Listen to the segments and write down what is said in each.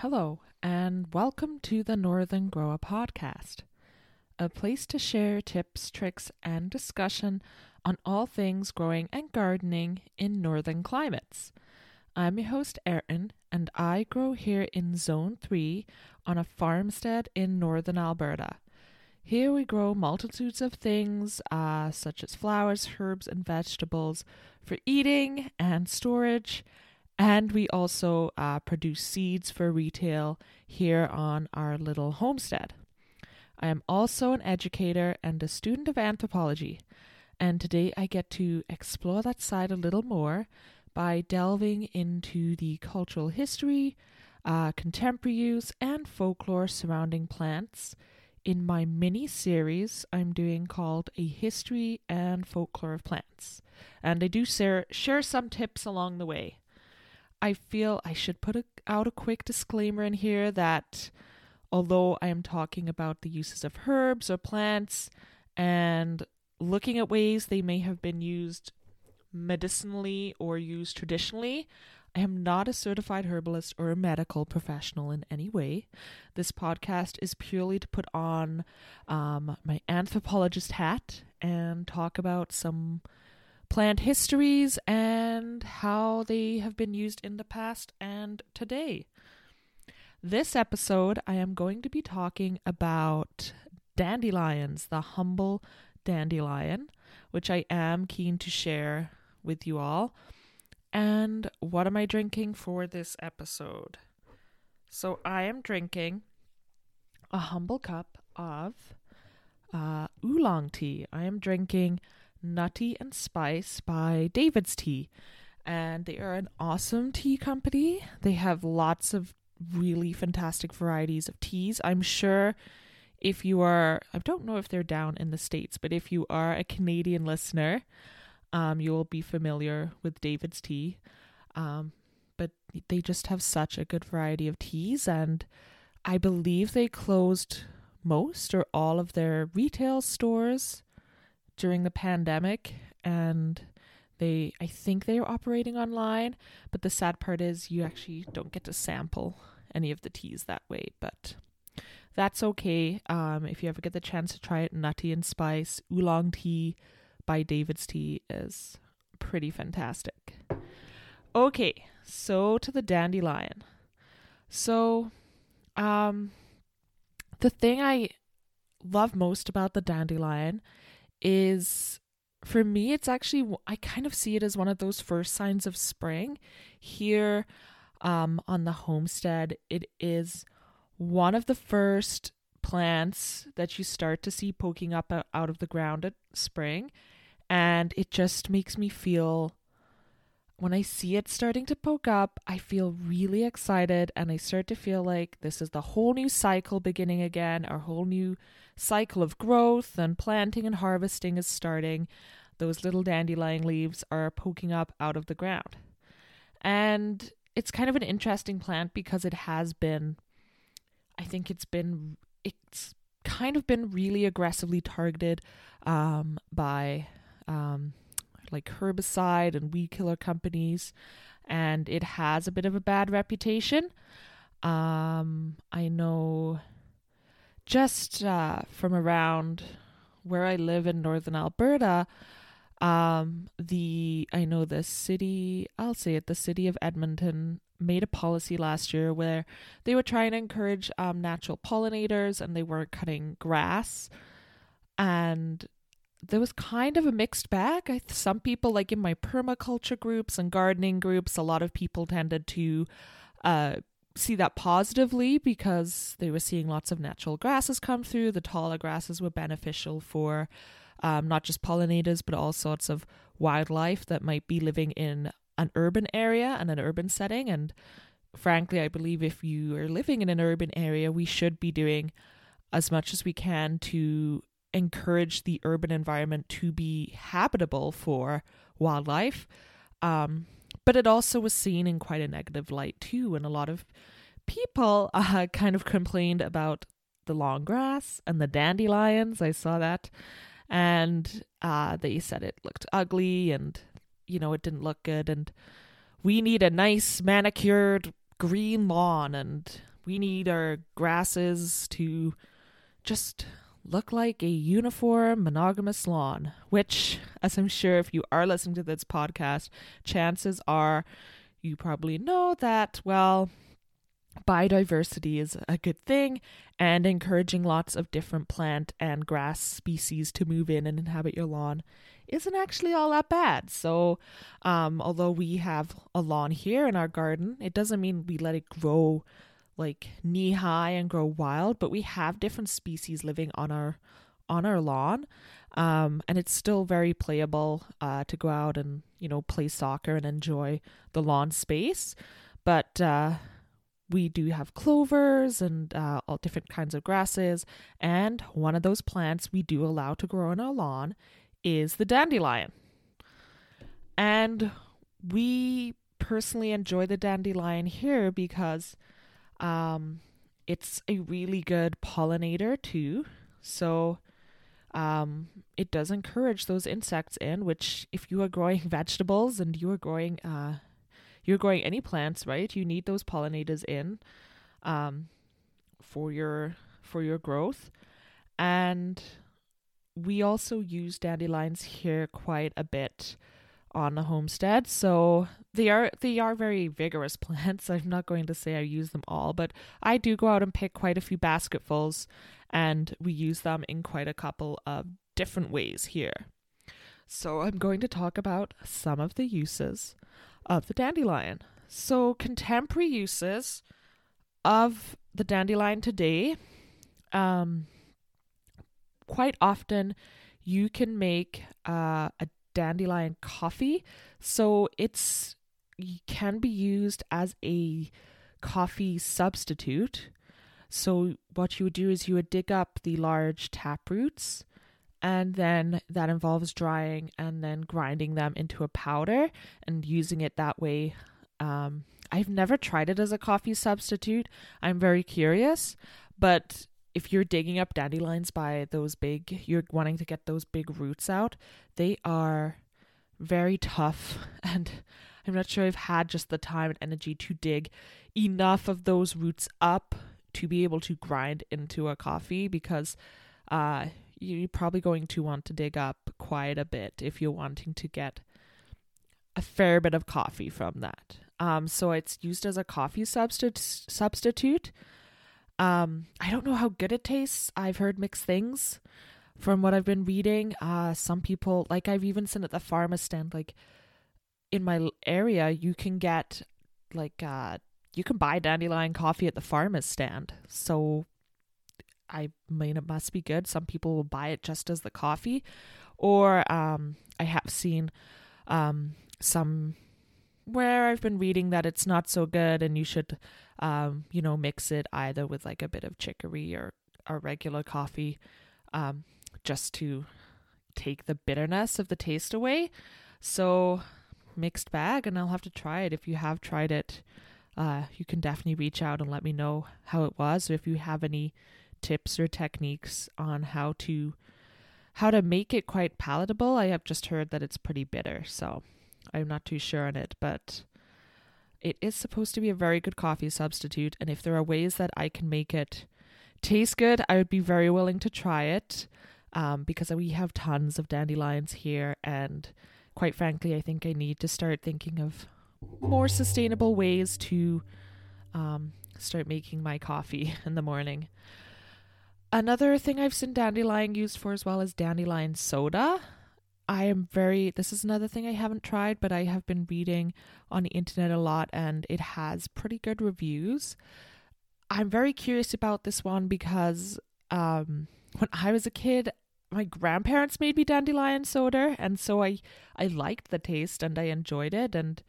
Hello, and welcome to the Northern Grower Podcast, a place to share tips, tricks, and discussion on all things growing and gardening in northern climates. I'm your host, Erin, and I grow here in Zone 3 on a farmstead in northern Alberta. Here we grow multitudes of things, uh, such as flowers, herbs, and vegetables for eating and storage and we also uh, produce seeds for retail here on our little homestead. I am also an educator and a student of anthropology, and today I get to explore that side a little more by delving into the cultural history, uh, contemporary use, and folklore surrounding plants in my mini series I'm doing called A History and Folklore of Plants. And I do share, share some tips along the way. I feel I should put a, out a quick disclaimer in here that although I am talking about the uses of herbs or plants and looking at ways they may have been used medicinally or used traditionally, I am not a certified herbalist or a medical professional in any way. This podcast is purely to put on um, my anthropologist hat and talk about some plant histories and how they have been used in the past and today. This episode, I am going to be talking about dandelions, the humble dandelion, which I am keen to share with you all. And what am I drinking for this episode? So, I am drinking a humble cup of uh, oolong tea. I am drinking Nutty and Spice by David's Tea. And they are an awesome tea company. They have lots of really fantastic varieties of teas. I'm sure if you are, I don't know if they're down in the States, but if you are a Canadian listener, um, you will be familiar with David's Tea. Um, but they just have such a good variety of teas. And I believe they closed most or all of their retail stores during the pandemic and they I think they are operating online, but the sad part is you actually don't get to sample any of the teas that way, but that's okay. Um, if you ever get the chance to try it, Nutty and Spice Oolong Tea by David's Tea is pretty fantastic. Okay, so to the dandelion. So, um, the thing I love most about the dandelion is for me it's actually i kind of see it as one of those first signs of spring here um, on the homestead it is one of the first plants that you start to see poking up out of the ground at spring and it just makes me feel when I see it starting to poke up, I feel really excited and I start to feel like this is the whole new cycle beginning again. Our whole new cycle of growth and planting and harvesting is starting. Those little dandelion leaves are poking up out of the ground. And it's kind of an interesting plant because it has been, I think it's been, it's kind of been really aggressively targeted um, by. Um, like herbicide and weed killer companies, and it has a bit of a bad reputation. Um, I know just uh, from around where I live in northern Alberta, um, the I know the city, I'll say it, the city of Edmonton made a policy last year where they were trying to encourage um, natural pollinators and they weren't cutting grass. And there was kind of a mixed bag. I, some people, like in my permaculture groups and gardening groups, a lot of people tended to uh, see that positively because they were seeing lots of natural grasses come through. The taller grasses were beneficial for um, not just pollinators, but all sorts of wildlife that might be living in an urban area and an urban setting. And frankly, I believe if you are living in an urban area, we should be doing as much as we can to encourage the urban environment to be habitable for wildlife. Um, but it also was seen in quite a negative light too, and a lot of people uh, kind of complained about the long grass and the dandelions. I saw that, and uh, they said it looked ugly and you know it didn't look good, and we need a nice manicured green lawn and we need our grasses to just look like a uniform monogamous lawn, which, as I'm sure if you are listening to this podcast, chances are you probably know that, well, biodiversity is a good thing and encouraging lots of different plant and grass species to move in and inhabit your lawn isn't actually all that bad. So, um, although we have a lawn here in our garden, it doesn't mean we let it grow like knee high and grow wild, but we have different species living on our on our lawn. Um, and it's still very playable uh, to go out and you know play soccer and enjoy the lawn space. But uh, we do have clovers and uh, all different kinds of grasses, and one of those plants we do allow to grow on our lawn is the dandelion. And we personally enjoy the dandelion here because um, it's a really good pollinator too. So um, it does encourage those insects in. Which, if you are growing vegetables and you are growing uh, you're growing any plants, right? You need those pollinators in um, for your for your growth, and we also use dandelions here quite a bit on the homestead. So they are they are very vigorous plants. I'm not going to say I use them all, but I do go out and pick quite a few basketfuls and we use them in quite a couple of different ways here. So I'm going to talk about some of the uses of the dandelion. So contemporary uses of the dandelion today um quite often you can make uh, a dandelion coffee. So it's can be used as a coffee substitute. So what you would do is you would dig up the large tap roots and then that involves drying and then grinding them into a powder and using it that way. Um, I've never tried it as a coffee substitute. I'm very curious, but if you're digging up dandelions by those big, you're wanting to get those big roots out, they are very tough. And I'm not sure I've had just the time and energy to dig enough of those roots up to be able to grind into a coffee because uh, you're probably going to want to dig up quite a bit if you're wanting to get a fair bit of coffee from that. Um, so it's used as a coffee substitute. Substitute um, I don't know how good it tastes. I've heard mixed things from what I've been reading. Uh, some people, like I've even seen at the pharma stand, like in my area, you can get like uh, you can buy dandelion coffee at the farmer's stand. So I mean, it must be good. Some people will buy it just as the coffee, or um, I have seen um, some where I've been reading that it's not so good and you should, um, you know, mix it either with like a bit of chicory or, or regular coffee um, just to take the bitterness of the taste away. So, mixed bag, and I'll have to try it. If you have tried it, uh, you can definitely reach out and let me know how it was. If you have any tips or techniques on how to how to make it quite palatable. I have just heard that it's pretty bitter, so I'm not too sure on it, but it is supposed to be a very good coffee substitute. And if there are ways that I can make it taste good, I would be very willing to try it um, because we have tons of dandelions here. And quite frankly, I think I need to start thinking of more sustainable ways to um, start making my coffee in the morning. Another thing I've seen dandelion used for as well is dandelion soda. I am very, this is another thing I haven't tried, but I have been reading on the internet a lot and it has pretty good reviews. I'm very curious about this one because um, when I was a kid, my grandparents made me dandelion soda, and so I I liked the taste and I enjoyed it, and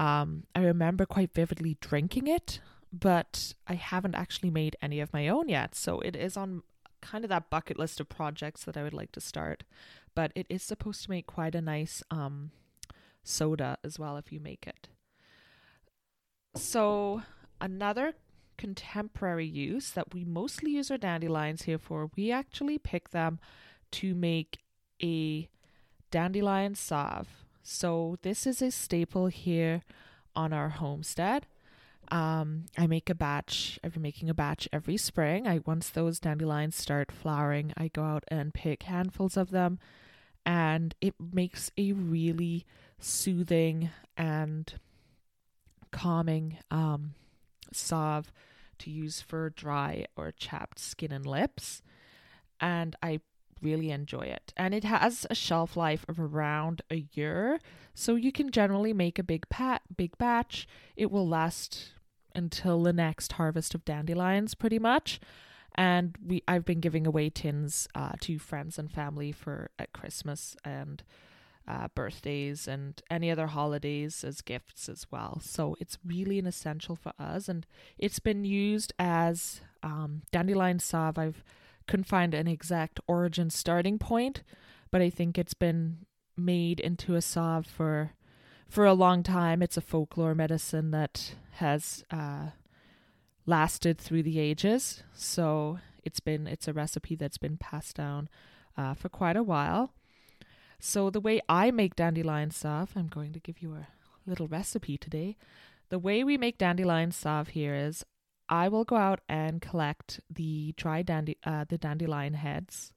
um, I remember quite vividly drinking it, but I haven't actually made any of my own yet. So it is on kind of that bucket list of projects that I would like to start but it is supposed to make quite a nice um, soda as well if you make it. So, another contemporary use that we mostly use our dandelions here for, we actually pick them to make a dandelion salve. So, this is a staple here on our homestead. Um, I make a batch. I've been making a batch every spring. I once those dandelions start flowering, I go out and pick handfuls of them, and it makes a really soothing and calming um, salve to use for dry or chapped skin and lips. And I really enjoy it. And it has a shelf life of around a year, so you can generally make a big pat big batch. It will last until the next harvest of dandelions pretty much. And we I've been giving away tins uh, to friends and family for at Christmas and uh, birthdays and any other holidays as gifts as well. So it's really an essential for us, and it's been used as um, dandelion salve. I've couldn't find an exact origin starting point, but I think it's been made into a salve for for a long time. It's a folklore medicine that has uh, lasted through the ages, so it's been it's a recipe that's been passed down uh, for quite a while. So the way I make dandelion salve, I'm going to give you a little recipe today. The way we make dandelion salve here is I will go out and collect the dry dandy uh, the dandelion heads,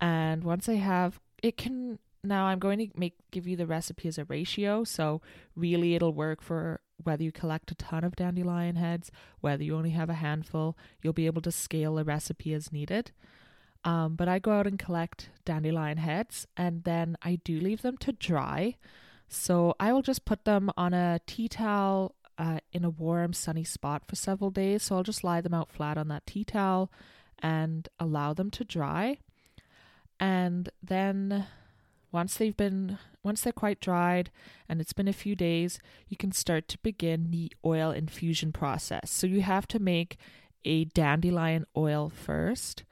and once I have it, can now I'm going to make give you the recipe as a ratio. So really, it'll work for whether you collect a ton of dandelion heads, whether you only have a handful. You'll be able to scale the recipe as needed. Um, but I go out and collect dandelion heads, and then I do leave them to dry. So I will just put them on a tea towel uh, in a warm, sunny spot for several days. So I'll just lie them out flat on that tea towel and allow them to dry. And then once they've been once they're quite dried and it's been a few days, you can start to begin the oil infusion process. So you have to make a dandelion oil first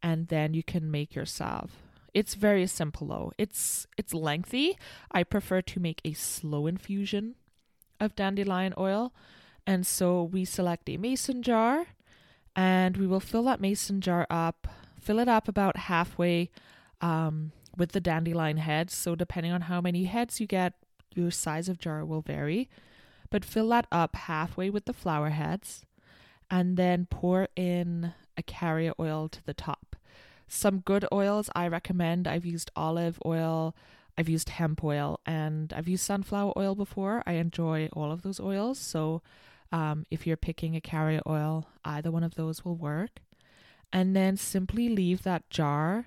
and then you can make your salve. It's very simple though. It's it's lengthy. I prefer to make a slow infusion of dandelion oil. And so we select a mason jar and we will fill that mason jar up, fill it up about halfway um, with the dandelion heads. So, depending on how many heads you get, your size of jar will vary. But fill that up halfway with the flower heads and then pour in a carrier oil to the top. Some good oils I recommend. I've used olive oil, I've used hemp oil and I've used sunflower oil before. I enjoy all of those oils. So um, if you're picking a carrier oil, either one of those will work. And then simply leave that jar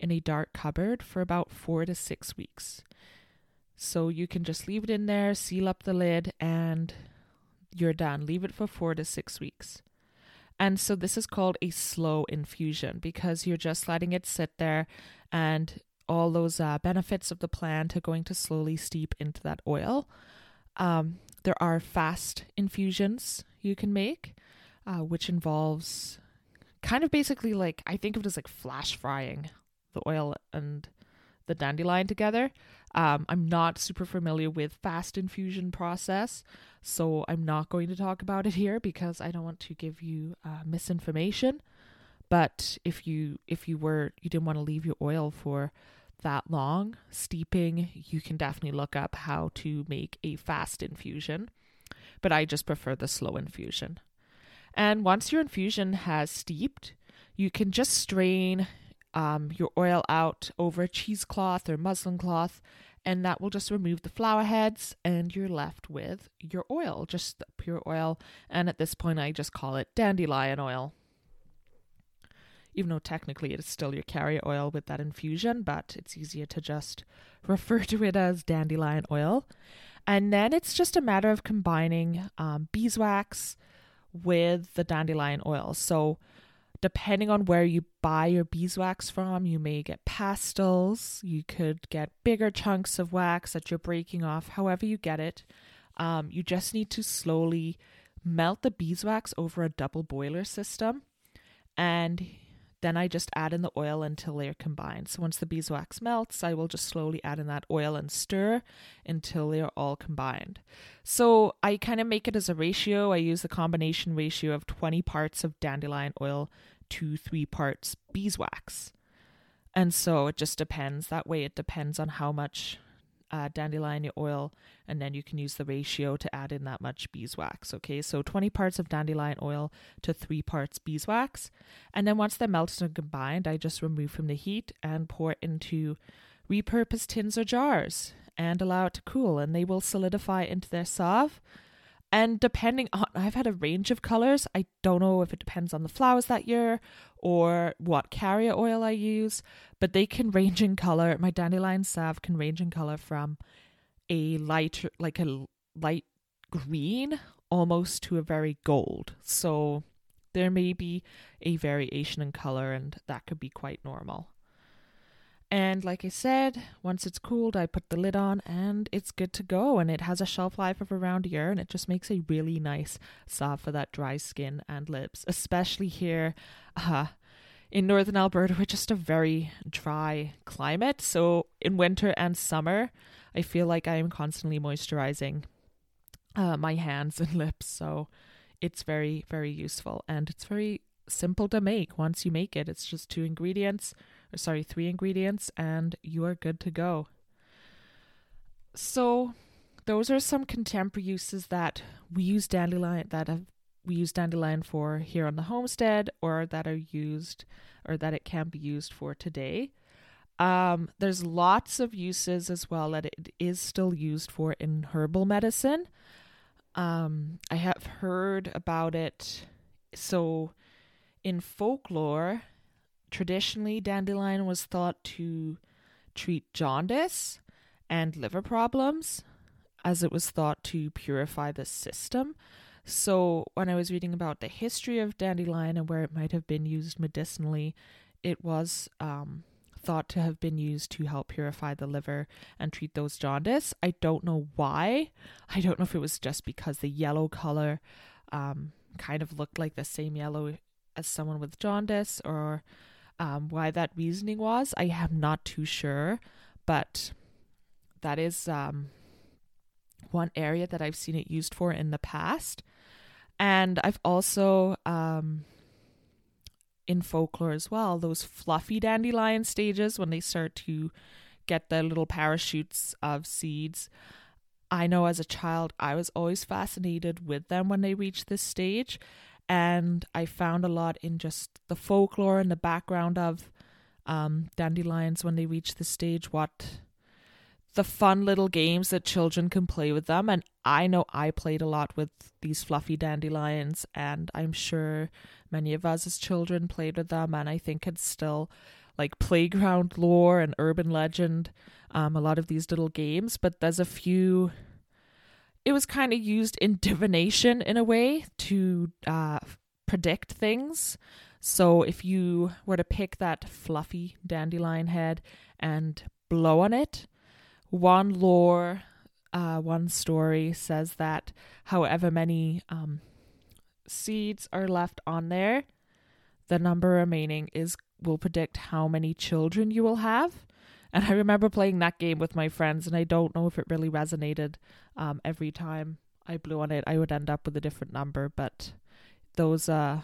in a dark cupboard for about four to six weeks. So you can just leave it in there, seal up the lid, and you're done. Leave it for four to six weeks. And so this is called a slow infusion because you're just letting it sit there and all those uh, benefits of the plant are going to slowly steep into that oil. Um, there are fast infusions you can make, uh, which involves kind of basically like I think of it as like flash frying the oil and the dandelion together. Um, I'm not super familiar with fast infusion process, so I'm not going to talk about it here because I don't want to give you uh, misinformation. But if you if you were you didn't want to leave your oil for that long steeping, you can definitely look up how to make a fast infusion. But I just prefer the slow infusion. And once your infusion has steeped, you can just strain um, your oil out over a cheesecloth or muslin cloth, and that will just remove the flower heads, and you're left with your oil, just pure oil. And at this point, I just call it dandelion oil even though technically it is still your carrier oil with that infusion, but it's easier to just refer to it as dandelion oil. And then it's just a matter of combining um, beeswax with the dandelion oil. So, depending on where you buy your beeswax from, you may get pastilles, you could get bigger chunks of wax that you're breaking off, however, you get it. Um, you just need to slowly melt the beeswax over a double boiler system. And then I just add in the oil until they're combined. So once the beeswax melts, I will just slowly add in that oil and stir until they are all combined. So I kind of make it as a ratio. I use the combination ratio of 20 parts of dandelion oil to 3 parts beeswax. And so it just depends. That way it depends on how much uh, dandelion oil, and then you can use the ratio to add in that much beeswax. Okay, so 20 parts of dandelion oil to three parts beeswax. And then once they're melted and combined, I just remove from the heat and pour into repurposed tins or jars and allow it to cool, and they will solidify into their salve. And depending on, I've had a range of colors. I don't know if it depends on the flowers that year or what carrier oil I use, but they can range in color. My dandelion salve can range in color from a light, like a light green almost to a very gold. So there may be a variation in color, and that could be quite normal. And like I said, once it's cooled, I put the lid on and it's good to go. And it has a shelf life of around a year and it just makes a really nice salve for that dry skin and lips, especially here uh, in northern Alberta. We're just a very dry climate. So in winter and summer, I feel like I am constantly moisturizing uh, my hands and lips. So it's very, very useful and it's very simple to make. Once you make it, it's just two ingredients sorry, three ingredients, and you are good to go. So, those are some contemporary uses that we use dandelion that have we use dandelion for here on the homestead, or that are used, or that it can be used for today. Um, there's lots of uses as well that it is still used for in herbal medicine. Um, I have heard about it. So, in folklore, Traditionally, dandelion was thought to treat jaundice and liver problems, as it was thought to purify the system. So, when I was reading about the history of dandelion and where it might have been used medicinally, it was um, thought to have been used to help purify the liver and treat those jaundice. I don't know why. I don't know if it was just because the yellow color um, kind of looked like the same yellow as someone with jaundice or um, why that reasoning was, I am not too sure, but that is um, one area that I've seen it used for in the past. And I've also, um, in folklore as well, those fluffy dandelion stages when they start to get the little parachutes of seeds. I know as a child, I was always fascinated with them when they reach this stage and I found a lot in just the folklore and the background of um, dandelions when they reach the stage, what the fun little games that children can play with them. And I know I played a lot with these fluffy dandelions, and I'm sure many of us as children played with them. And I think it's still like playground lore and urban legend, um, a lot of these little games, but there's a few it was kind of used in divination in a way to uh, predict things. So if you were to pick that fluffy dandelion head and blow on it, one lore, uh, one story says that however many um, seeds are left on there, the number remaining is will predict how many children you will have. And I remember playing that game with my friends, and I don't know if it really resonated. Um, every time I blew on it, I would end up with a different number. But those, uh,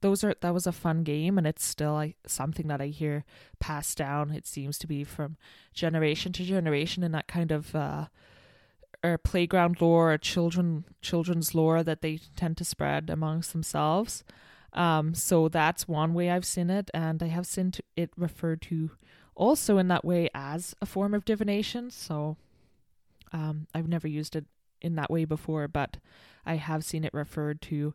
those are that was a fun game, and it's still like, something that I hear passed down. It seems to be from generation to generation, in that kind of uh, or playground lore or children children's lore that they tend to spread amongst themselves. Um, so that's one way I've seen it, and I have seen it referred to also in that way as a form of divination. So um, I've never used it in that way before, but I have seen it referred to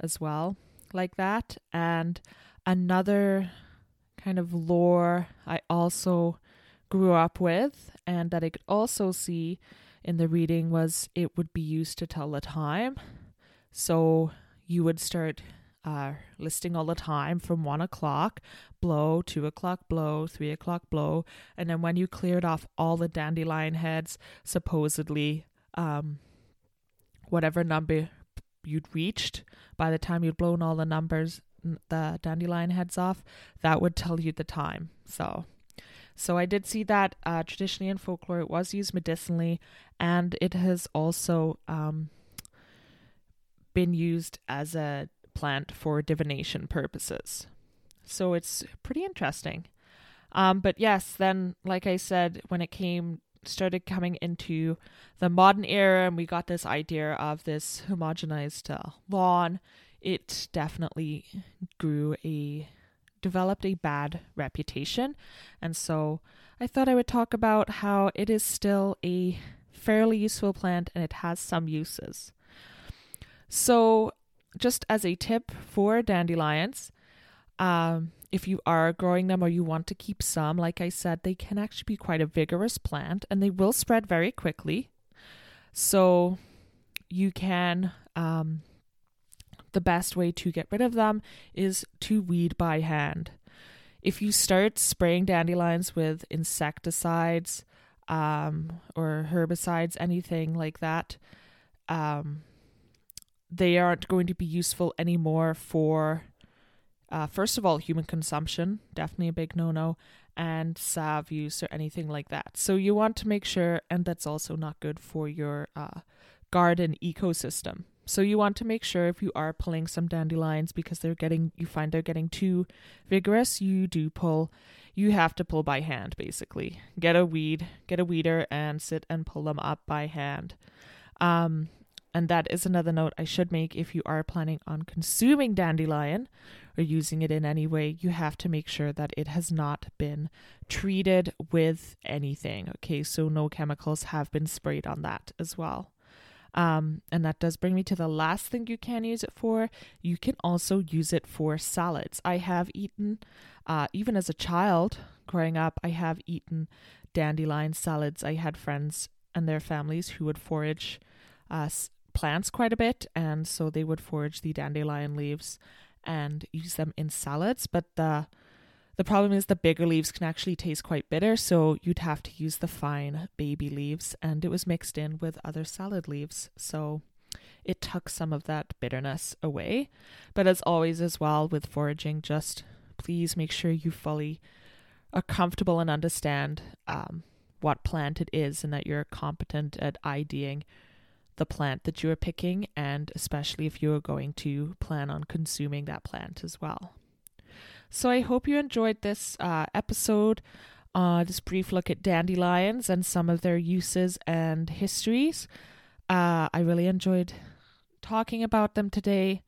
as well like that. And another kind of lore I also grew up with and that I could also see in the reading was it would be used to tell the time. So you would start uh, listing all the time from one o'clock, blow, two o'clock, blow, three o'clock, blow. And then when you cleared off all the dandelion heads, supposedly, um, whatever number you'd reached, by the time you'd blown all the numbers, the dandelion heads off, that would tell you the time. So, so I did see that uh, traditionally in folklore it was used medicinally, and it has also um, been used as a plant for divination purposes. So it's pretty interesting. Um, but yes, then, like I said, when it came started coming into the modern era and we got this idea of this homogenized uh, lawn, it definitely grew a developed a bad reputation. And so I thought I would talk about how it is still a fairly useful plant and it has some uses. So, just as a tip for dandelions, um, if you are growing them or you want to keep some, like I said, they can actually be quite a vigorous plant and they will spread very quickly. So you can, um, the best way to get rid of them is to weed by hand. If you start spraying dandelions with insecticides um, or herbicides, anything like that, um, they aren't going to be useful anymore for uh, first of all, human consumption, definitely a big no no, and salve use or anything like that. So you want to make sure, and that's also not good for your uh, garden ecosystem. So you want to make sure if you are pulling some dandelions because they're getting, you find they're getting too vigorous, you do pull. You have to pull by hand, basically. Get a weed, get a weeder, and sit and pull them up by hand. Um, and that is another note I should make if you are planning on consuming dandelion or using it in any way, you have to make sure that it has not been treated with anything. Okay, so no chemicals have been sprayed on that as well. Um, and that does bring me to the last thing you can use it for. You can also use it for salads. I have eaten, uh, even as a child growing up, I have eaten dandelion salads. I had friends and their families who would forage uh, plants quite a bit, and so they would forage the dandelion leaves and use them in salads. But the the problem is the bigger leaves can actually taste quite bitter, so you'd have to use the fine baby leaves, and it was mixed in with other salad leaves, so it took some of that bitterness away. But as always, as well with foraging, just please make sure you fully are comfortable and understand um, what plant it is, and that you're competent at IDing the plant that you are picking, and especially if you are going to plan on consuming that plant as well. So I hope you enjoyed this uh, episode, uh, this brief look at dandelions and some of their uses and histories. Uh, I really enjoyed talking about them today,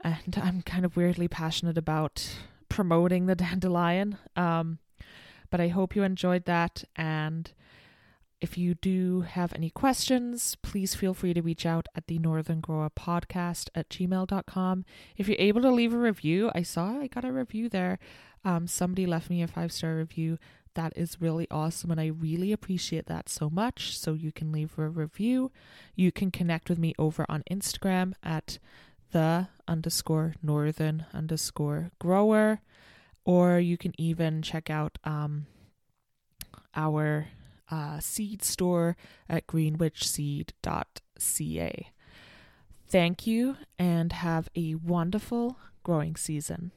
and I'm kind of weirdly passionate about promoting the dandelion. Um, but I hope you enjoyed that and if you do have any questions, please feel free to reach out at the Northern Grower podcast at gmail.com. If you're able to leave a review, I saw I got a review there. Um, somebody left me a five star review. That is really awesome, and I really appreciate that so much. So you can leave a review. You can connect with me over on Instagram at the underscore northern underscore grower, or you can even check out um, our uh, seed store at greenwichseed.ca. Thank you and have a wonderful growing season.